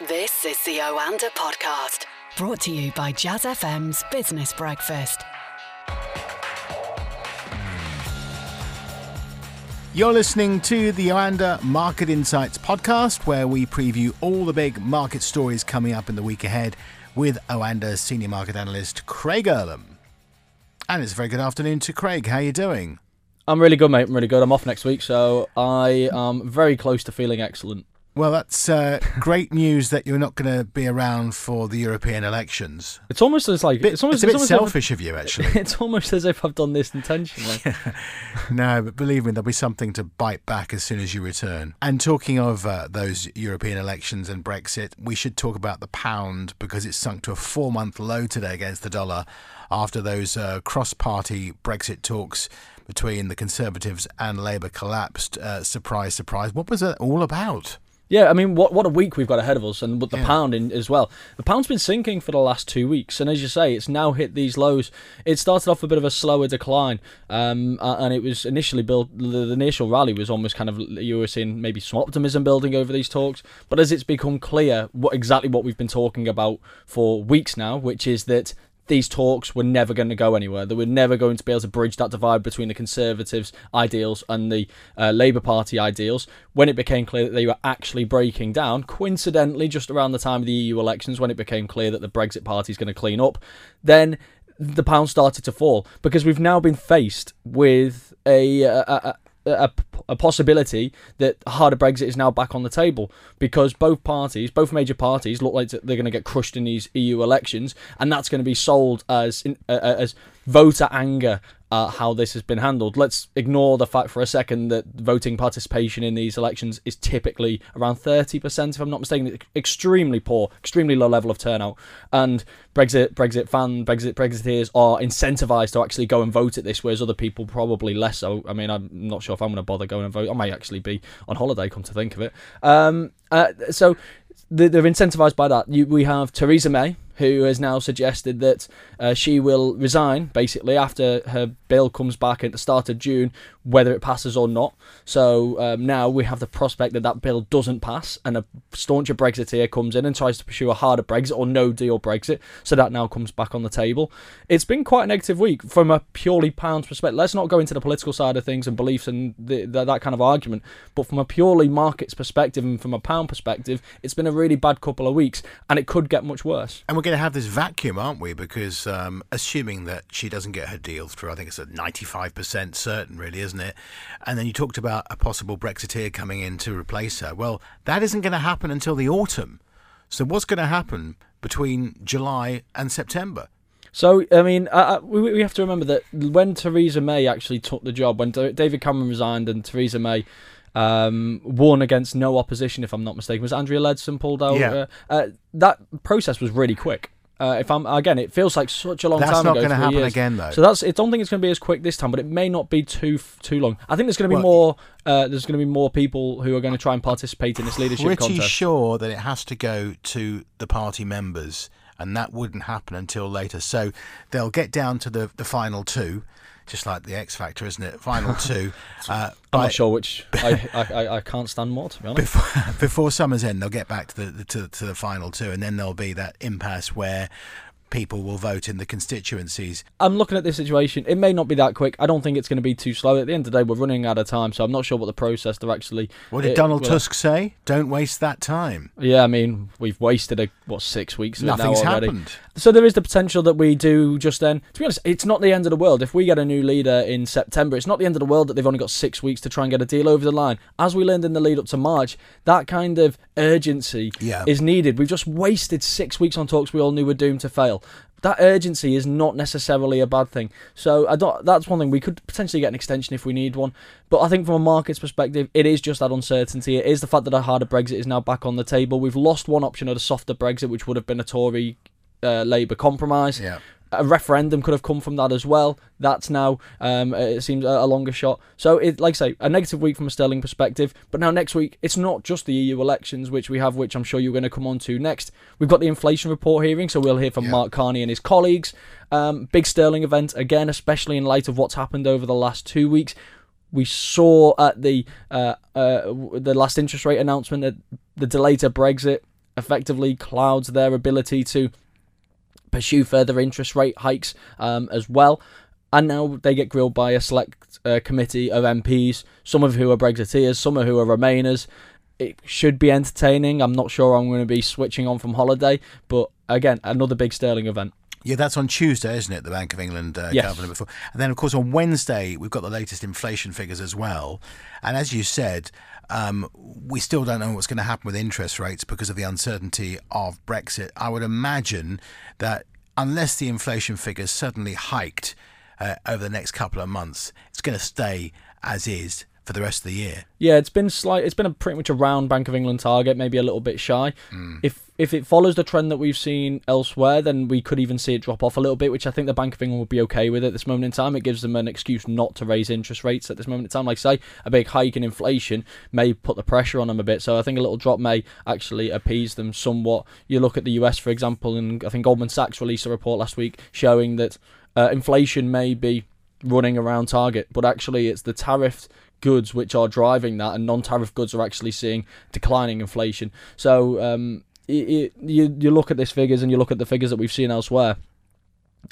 This is the Oanda podcast, brought to you by Jazz FM's Business Breakfast. You're listening to the Oanda Market Insights podcast, where we preview all the big market stories coming up in the week ahead with Oanda's senior market analyst Craig Erlam. And it's a very good afternoon to Craig. How are you doing? I'm really good, mate. I'm really good. I'm off next week, so I am very close to feeling excellent. Well, that's uh, great news that you're not going to be around for the European elections. It's almost as like Bit- it's almost it's a bit selfish of you, actually. It's almost as if I've done this intentionally. No, but believe me, there'll be something to bite back as soon as you return. And talking of uh, those European elections and Brexit, we should talk about the pound because it's sunk to a four month low today against the dollar after those uh, cross party Brexit talks between the Conservatives and Labour collapsed. Uh, surprise, surprise. What was that all about? Yeah, I mean, what what a week we've got ahead of us, and with the Yeah. pound in as well. The pound's been sinking for the last two weeks, and as you say, it's now hit these lows. It started off a bit of a slower decline, um, and it was initially built. The, the initial rally was almost kind of you were seeing maybe some optimism building over these talks, but as it's become clear what exactly what we've been talking about for weeks now, which is that these talks were never going to go anywhere. They were never going to be able to bridge that divide between the Conservatives' ideals and the uh, Labour Party ideals. When it became clear that they were actually breaking down, coincidentally, just around the time of the EU elections, when it became clear that the Brexit Party is going to clean up, then the pound started to fall because we've now been faced with a, a, a, a, a possibility that harder Brexit is now back on the table because both parties, both major parties, look like they're going to get crushed in these EU elections, and that's going to be sold as uh, as voter anger at how this has been handled. Let's ignore the fact for a second that voting participation in these elections is typically around 30%, if I'm not mistaken. Extremely poor, extremely low level of turnout. And Brexit, Brexit fan, Brexit, Brexiteers are incentivized to actually go and vote at this, whereas other people probably less so. I mean, I'm not sure if I'm going to bother going and vote. I may actually be on holiday, come to think of it. Um, uh, so they- they're incentivized by that. You, we have Theresa May, who has now suggested that uh, she will resign basically after her bill comes back at the start of June, whether it passes or not. So um, now we have the prospect that that bill doesn't pass and a stauncher Brexiteer comes in and tries to pursue a harder Brexit or no deal Brexit. So that now comes back on the table. It's been quite a negative week from a purely pounds perspective. Let's not go into the political side of things and beliefs and the, the, that kind of argument, but from a purely markets perspective and from a pound perspective, it's been a really bad couple of weeks and it could get much worse. And we're going to have this vacuum, aren't we? Because um, assuming that she doesn't get her deal through, I think it's a 95% certain, really, isn't it? And then you talked about a possible Brexiteer coming in to replace her. Well, that isn't going to happen until the autumn. So what's going to happen between July and September? So, I mean, uh, we, we have to remember that when Theresa May actually took the job, when David Cameron resigned and Theresa May um, won against no opposition, if I'm not mistaken, was Andrea Leadsom pulled out? Yeah. Uh, uh, that process was really quick. Uh, if I'm again, it feels like such a long time. That's not gonna happen years. again, though. So that's. I don't think it's going to be as quick this time, but it may not be too too long. I think there's going to be Well, more. Uh, there's going to be more people who are going to try and participate in this leadership Pretty contest. sure that it has to go to the party members, and that wouldn't happen until later. So they'll get down to the, the final two, just like the X Factor, isn't it? Final two. Uh, I'm not sure which. I, I, I, can't stand more to be honest. before, before summer's end, they'll get back to the to, to the final two, and then there'll be that impasse where people will vote in the constituencies. I'm looking at this situation. It may not be that quick. I don't think it's going to be too slow. At the end of the day, we're running out of time, so I'm not sure what the process they're actually. What did uh, Donald well, Tusk say? Don't waste that time. Yeah, I mean, we've wasted a what six weeks it Nothing's already. happened. So there is the potential that we do just then. To be honest, it's not the end of the world. If we get a new leader in September, it's not the end of the world that they've only got six weeks to try and get a deal over the line. As we learned in the lead up to March, that kind of urgency Yeah. is needed. We've just wasted six weeks on talks we all knew were doomed to fail. That urgency is not necessarily a bad thing. So I don't. That's one thing we could potentially get an extension if we need one. But I think from a market's perspective, it is just that uncertainty. It is the fact that a harder Brexit is now back on the table. We've lost one option of a softer Brexit, which would have been a Tory uh, Labour compromise. Yeah. A referendum could have come from that as well. That's now um, it seems a, a longer shot. So it, like I say, a negative week from a sterling perspective. But now next week, it's not just the EU elections which we have, which I'm sure you're going to come on to next. We've got the inflation report hearing, so we'll hear from Yeah. Mark Carney and his colleagues. Um, big sterling event again, especially in light of what's happened over the last two weeks. We saw at the uh, uh, the last interest rate announcement that the delay to Brexit effectively clouds their ability to pursue further interest rate hikes um, as well. And now they get grilled by a select uh, committee of MPs, some of who are Brexiteers, some of who are Remainers. It should be entertaining. I'm not sure I'm going to be switching on from holiday, but again, another big sterling event. Yeah, that's on Tuesday, isn't it? The Bank of England uh, Yes. governor before, and then of course on Wednesday we've got the latest inflation figures as well. And as you said, um, we still don't know what's going to happen with interest rates because of the uncertainty of Brexit. I would imagine that unless the inflation figures suddenly hiked uh, over the next couple of months, it's going to stay as is for the rest of the year. Yeah, it's been slight. It's been a pretty much a round Bank of England target, maybe a little bit shy. If if it follows the trend that we've seen elsewhere, then we could even see it drop off a little bit, which I think the Bank of England would be okay with at this moment in time. It gives them an excuse not to raise interest rates at this moment in time. Like I say, a big hike in inflation may put the pressure on them a bit. So I think a little drop may actually appease them somewhat. You look at the US, for example, and I think Goldman Sachs released a report last week showing that uh, inflation may be running around target, but actually it's the tariff goods which are driving that, and non-tariff goods are actually seeing declining inflation. So um, it, you you look at these figures and you look at the figures that we've seen elsewhere.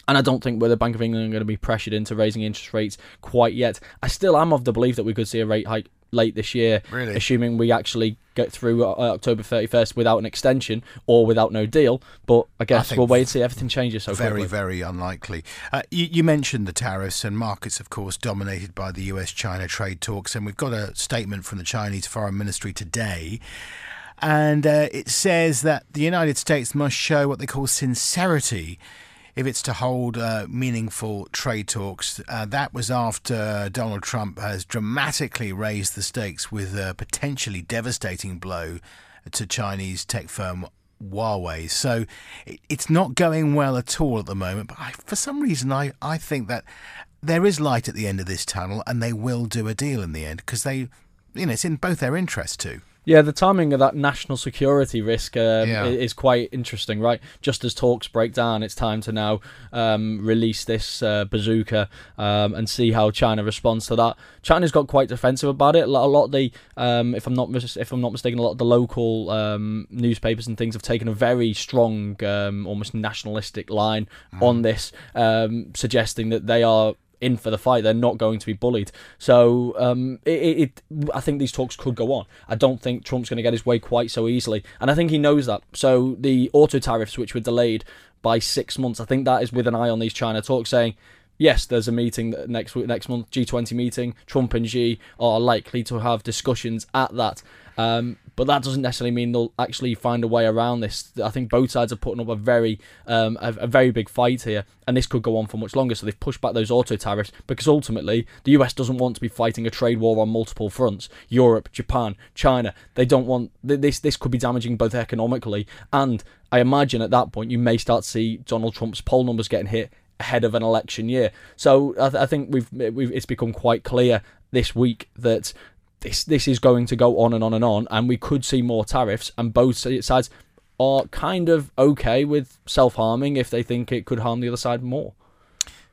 And I don't think where the Bank of England are going to be pressured into raising interest rates quite yet. I still am of the belief that we could see a rate hike late this year, Really? assuming we actually get through uh, October 31st without an extension or without no deal. But I guess think we'll wait and see. Everything changes so very, quickly. very unlikely. Uh, you, you mentioned the tariffs and markets, of course, dominated by the US China trade talks. And we've got a statement from the Chinese Foreign Ministry today. And uh, it says that the United States must show what they call sincerity if it's to hold uh, meaningful trade talks. Uh, that was after Donald Trump has dramatically raised the stakes with a potentially devastating blow to Chinese tech firm Huawei. So it, it's not going well at all at the moment. But I, for some reason, I, I think that there is light at the end of this tunnel, and they will do a deal in the end because they, you know, it's in both their interests too. Yeah, the timing of that national security risk um, Yeah. is quite interesting, right? Just as talks break down, it's time to now um, release this uh, bazooka um, and see how China responds to that. China's got quite defensive about it. A lot, a lot of the, um, if I'm not mis- if I'm not mistaken, a lot of the local um, newspapers and things have taken a very strong, um, almost nationalistic line on this, um, suggesting that they are in for the fight. They're not going to be bullied. So um, it, it, I think these talks could go on. I don't think Trump's going to get his way quite so easily, and I think he knows that. So the auto tariffs, which were delayed by six months, I think that is with an eye on these China talks, saying. Yes, there's a meeting next week, next month, G20 meeting. Trump and Xi are likely to have discussions at that. Um, but that doesn't necessarily mean they'll actually find a way around this. I think both sides are putting up a very, um, a, a very big fight here, and this could go on for much longer. So they've pushed back those auto tariffs because ultimately the US doesn't want to be fighting a trade war on multiple fronts. Europe, Japan, China, they don't want this. This could be damaging both economically and I imagine at that point you may start to see Donald Trump's poll numbers getting hit ahead of an election year. So I, th- I think we've, we've it's become quite clear this week that this this is going to go on and on and on, and we could see more tariffs. And both sides are kind of okay with self harming if they think it could harm the other side more.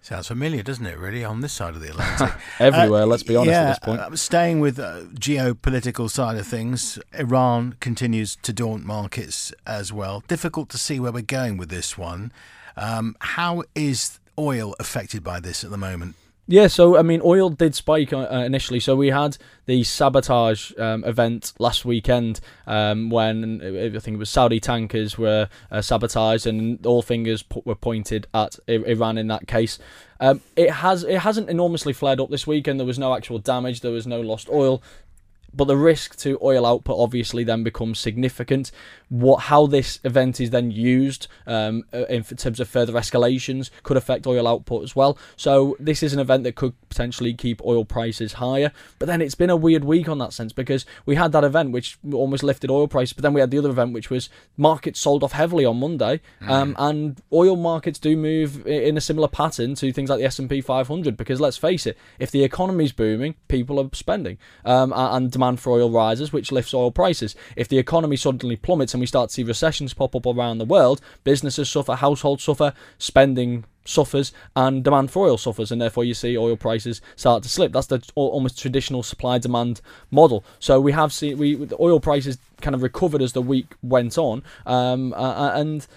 Sounds familiar, doesn't it? Really, on this side of the Atlantic. Everywhere, let's be honest yeah, at this point. uh, staying with uh, geopolitical side of things, Iran continues to daunt markets as well. Difficult to see where we're going with this one. Um, how is oil affected by this at the moment? Yeah, so I mean, oil did spike uh, uh, initially. So we had the sabotage um, event last weekend um, when uh, I think it was Saudi tankers were uh, sabotaged, and all fingers were pointed at Iran in that case. Um, it has it hasn't enormously flared up this weekend. There was no actual damage. There was no lost oil. But the risk to oil output obviously then becomes significant. What how this event is then used um, uh, in terms of further escalations could affect oil output as well. So this is an event that could potentially keep oil prices higher. But then it's been a weird week on that sense because we had that event which almost lifted oil prices, but then we had the other event which was markets sold off heavily on Monday, um, and oil markets do move in a similar pattern to things like the S and P 500 because let's face it, if the economy's booming, people are spending um, and demand for oil rises, which lifts oil prices. If the economy suddenly plummets and we start to see recessions pop up around the world, businesses suffer, households suffer, spending suffers and demand for oil suffers and therefore you see oil prices start to slip that's the almost traditional supply demand model so we have seen we the oil prices kind of recovered as the week went on um, and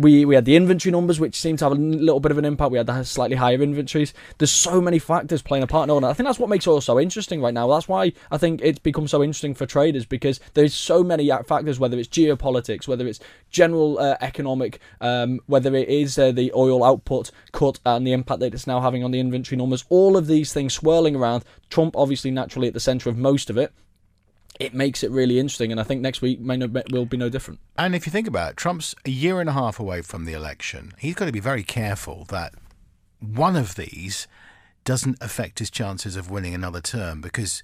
we we had the inventory numbers, which seemed to have a little bit of an impact. We had the slightly higher inventories. There's so many factors playing a part in all that. I think that's what makes oil so interesting right now. That's why I think it's become so interesting for traders because there's so many factors, whether it's geopolitics, whether it's general uh, economic, um, whether it is uh, the oil output cut and the impact that it's now having on the inventory numbers. All of these things swirling around. Trump obviously naturally at the centre of most of it it makes it really interesting. And I think next week may no, will be no different. And if you think about it, Trump's a year and a half away from the election. He's got to be very careful that one of these doesn't affect his chances of winning another term because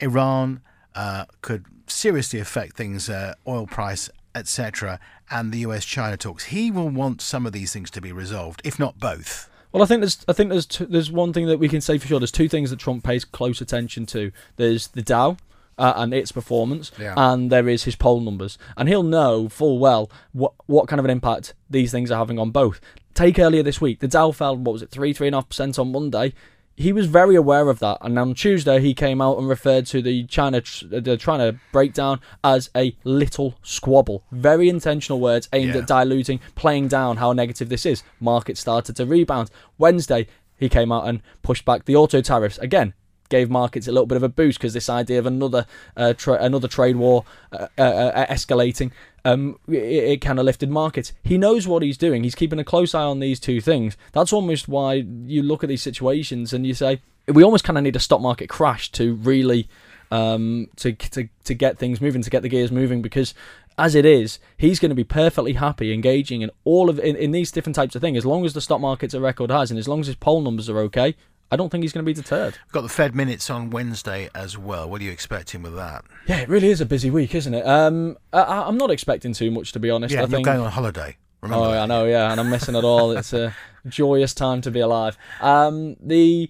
Iran uh, could seriously affect things, uh, oil price, etc., and the US China talks. He will want some of these things to be resolved, if not both. Well, I think there's I think there's two, there's one thing that we can say for sure. There's two things that Trump pays close attention to. There's the Dow, uh, and its performance, yeah. and there is his poll numbers, and he'll know full well what what kind of an impact these things are having on both. Take earlier this week, the Dow fell what was it three three and a half percent on Monday. He was very aware of that, and on Tuesday he came out and referred to the China the China breakdown as a little squabble. Very intentional words aimed yeah. at diluting, playing down how negative this is. Market started to rebound. Wednesday he came out and pushed back the auto tariffs again gave markets a little bit of a boost because this idea of another uh, tra- another trade war uh, uh, uh escalating um, it, it kind of lifted markets. He knows what he's doing. He's keeping a close eye on these two things. That's almost why you look at these situations and you say we almost kind of need a stock market crash to really um, to, to to get things moving, to get the gears moving because as it is, he's going to be perfectly happy engaging in all of in, in these different types of things as long as the stock market's a record highs and as long as his poll numbers are okay. I don't think he's going to be deterred. We've got the Fed minutes on Wednesday as well. What are you expecting with that? Yeah, it really is a busy week, isn't it? Um, I, am not expecting too much, to be honest. Yeah, I you're think... going on holiday. Remember oh, that. I know, yeah, and I'm missing it all. It's a joyous time to be alive. Um, the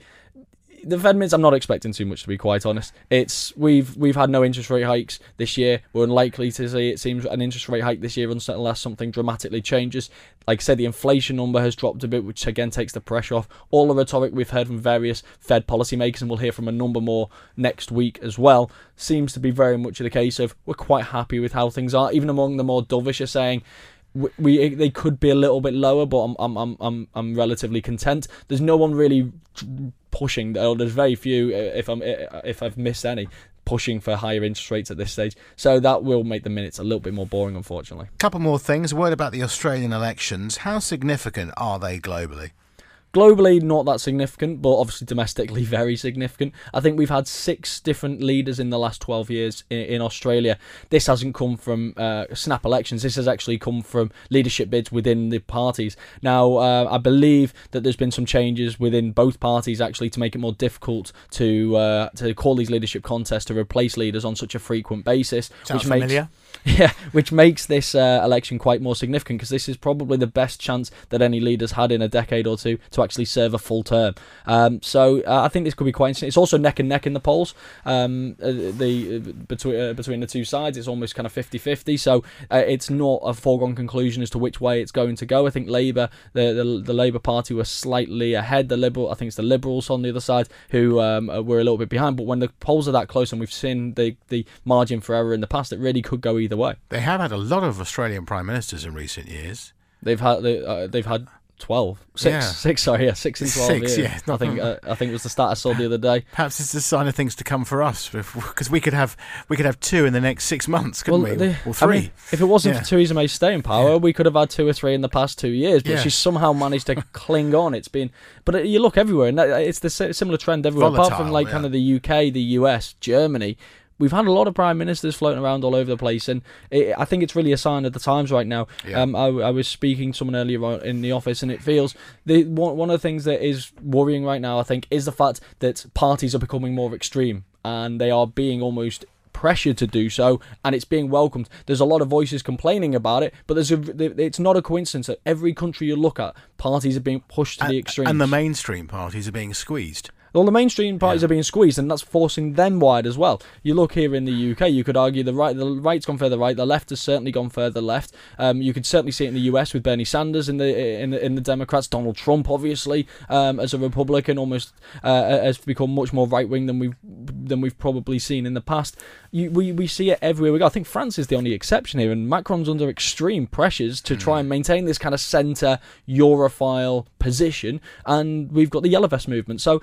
the Fed minutes, I'm not expecting too much to be quite honest. It's we've we've had no interest rate hikes this year. We're unlikely to see it seems an interest rate hike this year unless something dramatically changes. Like I said, the inflation number has dropped a bit, which again takes the pressure off. All the rhetoric we've heard from various Fed policymakers, and we'll hear from a number more next week as well, seems to be very much the case of we're quite happy with how things are. Even among the more dovish are saying we, they could be a little bit lower, but I'm I'm I'm I'm, I'm relatively content. There's no one really pushing. There's very few, uh, if I'm uh, if I've missed any, pushing for higher interest rates at this stage. So that will make the minutes a little bit more boring, unfortunately. Couple more things. Word about the Australian elections. How significant are they globally? Globally, not that significant, but obviously domestically very significant. I think we've had six different leaders in the last 12 years in, in Australia. This hasn't come from uh, snap elections. This has actually come from leadership bids within the parties. Now, uh, I believe that there's been some changes within both parties actually to make it more difficult to uh, to call these leadership contests to replace leaders on such a frequent basis. Sounds which familiar. Makes, Yeah, which makes this uh, election quite more significant because this is probably the best chance that any leaders had in a decade or two to actually serve a full term. Um, so uh, I think this could be quite interesting. It's also neck and neck in the polls. Um, uh, the uh, between uh, between the two sides, it's almost kind of 50-50. So it's not a foregone conclusion as to which way it's going to go. I think Labour, the the, the Labour Party, were slightly ahead. The Liberal, I think it's the Liberals on the other side who um, were a little bit behind. But when the polls are that close, and we've seen the the margin for error in the past, it really could go either way. They have had a lot of Australian prime ministers in recent years. They've had they, uh, they've had 12 six yeah. six sorry yeah six in 12 six, years. yeah i think uh, i think it was the stat i saw the other day perhaps it's a sign of things to come for us because we could have we could have two in the next six months couldn't well, we or three I mean, if it wasn't yeah. for theresa may's staying power yeah. we could have had two or three in the past two years but she's somehow managed to cling on it's been but uh, you look everywhere and it's the similar trend everywhere Volatile, apart from like kind of the uk the us germany we've had a lot of prime ministers floating around all over the place, and it, I think it's really a sign of the times right now. Yeah. Um, I, I, was speaking to someone earlier in the office, and it feels the one, one of the things that is worrying right now, I think, is the fact that parties are becoming more extreme and they are being almost pressured to do so, and it's being welcomed. There's a lot of voices complaining about it, but there's a, it's not a coincidence that every country you look at, parties are being pushed to and, the extreme, and the mainstream parties are being squeezed. All the mainstream parties are being squeezed, and that's forcing them wide as well. You look here in the UK, you could argue the right, the right's gone further right, the left has certainly gone further left. Um, you could certainly see it in the US with Bernie Sanders in the in the, in the Democrats, Donald Trump, obviously, um, as a Republican, almost uh, has become much more right wing than we've than we've probably seen in the past. You, we we see it everywhere we go. I think France is the only exception here, and Macron's under extreme pressures to try and maintain this kind of centre Europhile position, and we've got the Yellow Vest movement. So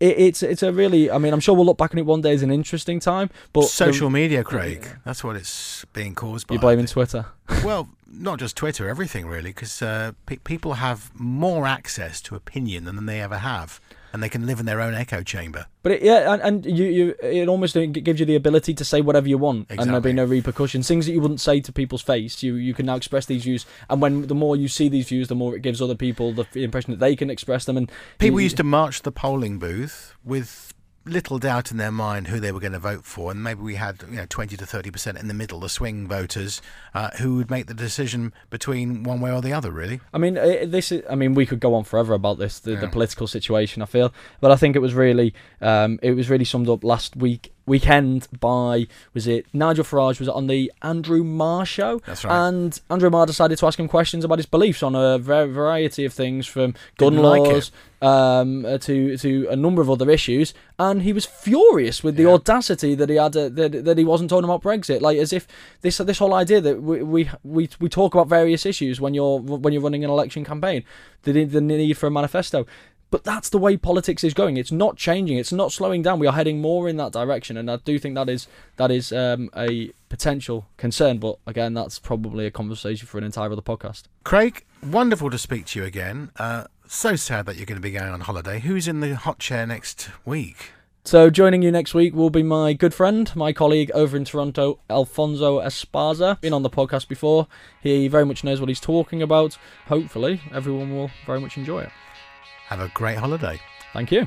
it, it's it's a really. I mean, I'm sure we'll look back on it one day as an interesting time. But Social the, media, Craig. That's what it's being caused by. You're blaming Twitter. Well, not just Twitter, everything really, because uh, pe- people have more access to opinion than they ever have, and they can live in their own echo chamber. But it, yeah, and, and you, you, it almost gives you the ability to say whatever you want, Exactly. and there'll be no repercussions. Things that you wouldn't say to people's face, you you can now express these views. And when the more you see these views, the more it gives other people the impression that they can express them. And People you- used to march the polling booth with little doubt in their mind who they were going to vote for, and maybe we had you know twenty to thirty percent in the middle, the swing voters, uh, who would make the decision between one way or the other. Really, I mean, uh, this is. I mean, we could go on forever about this, the, the political situation. I feel, but I think it was really, um, it was really summed up last week weekend by was it Nigel Farage was on the Andrew Marr show. That's right. And Andrew Marr decided to ask him questions about his beliefs on a variety of things, from gun Didn't like laws um, uh, to to a number of other issues. And he was furious with the Yeah. audacity that he had uh, that, that he wasn't talking about Brexit, like as if this this whole idea that we we we, we talk about various issues when you're when you're running an election campaign, the the need for a manifesto. But that's the way politics is going. It's not changing. It's not slowing down. We are heading more in that direction, and I do think that is that is um, a potential concern. But again, that's probably a conversation for an entire other podcast. Craig, wonderful to speak to you again. Uh, so sad that you're going to be going on holiday. Who's in the hot chair next week? So joining you next week will be my good friend, my colleague over in Toronto, Alfonso Esparza. Been on the podcast before. He very much knows what he's talking about. Hopefully, everyone will very much enjoy it. Have a great holiday. Thank you.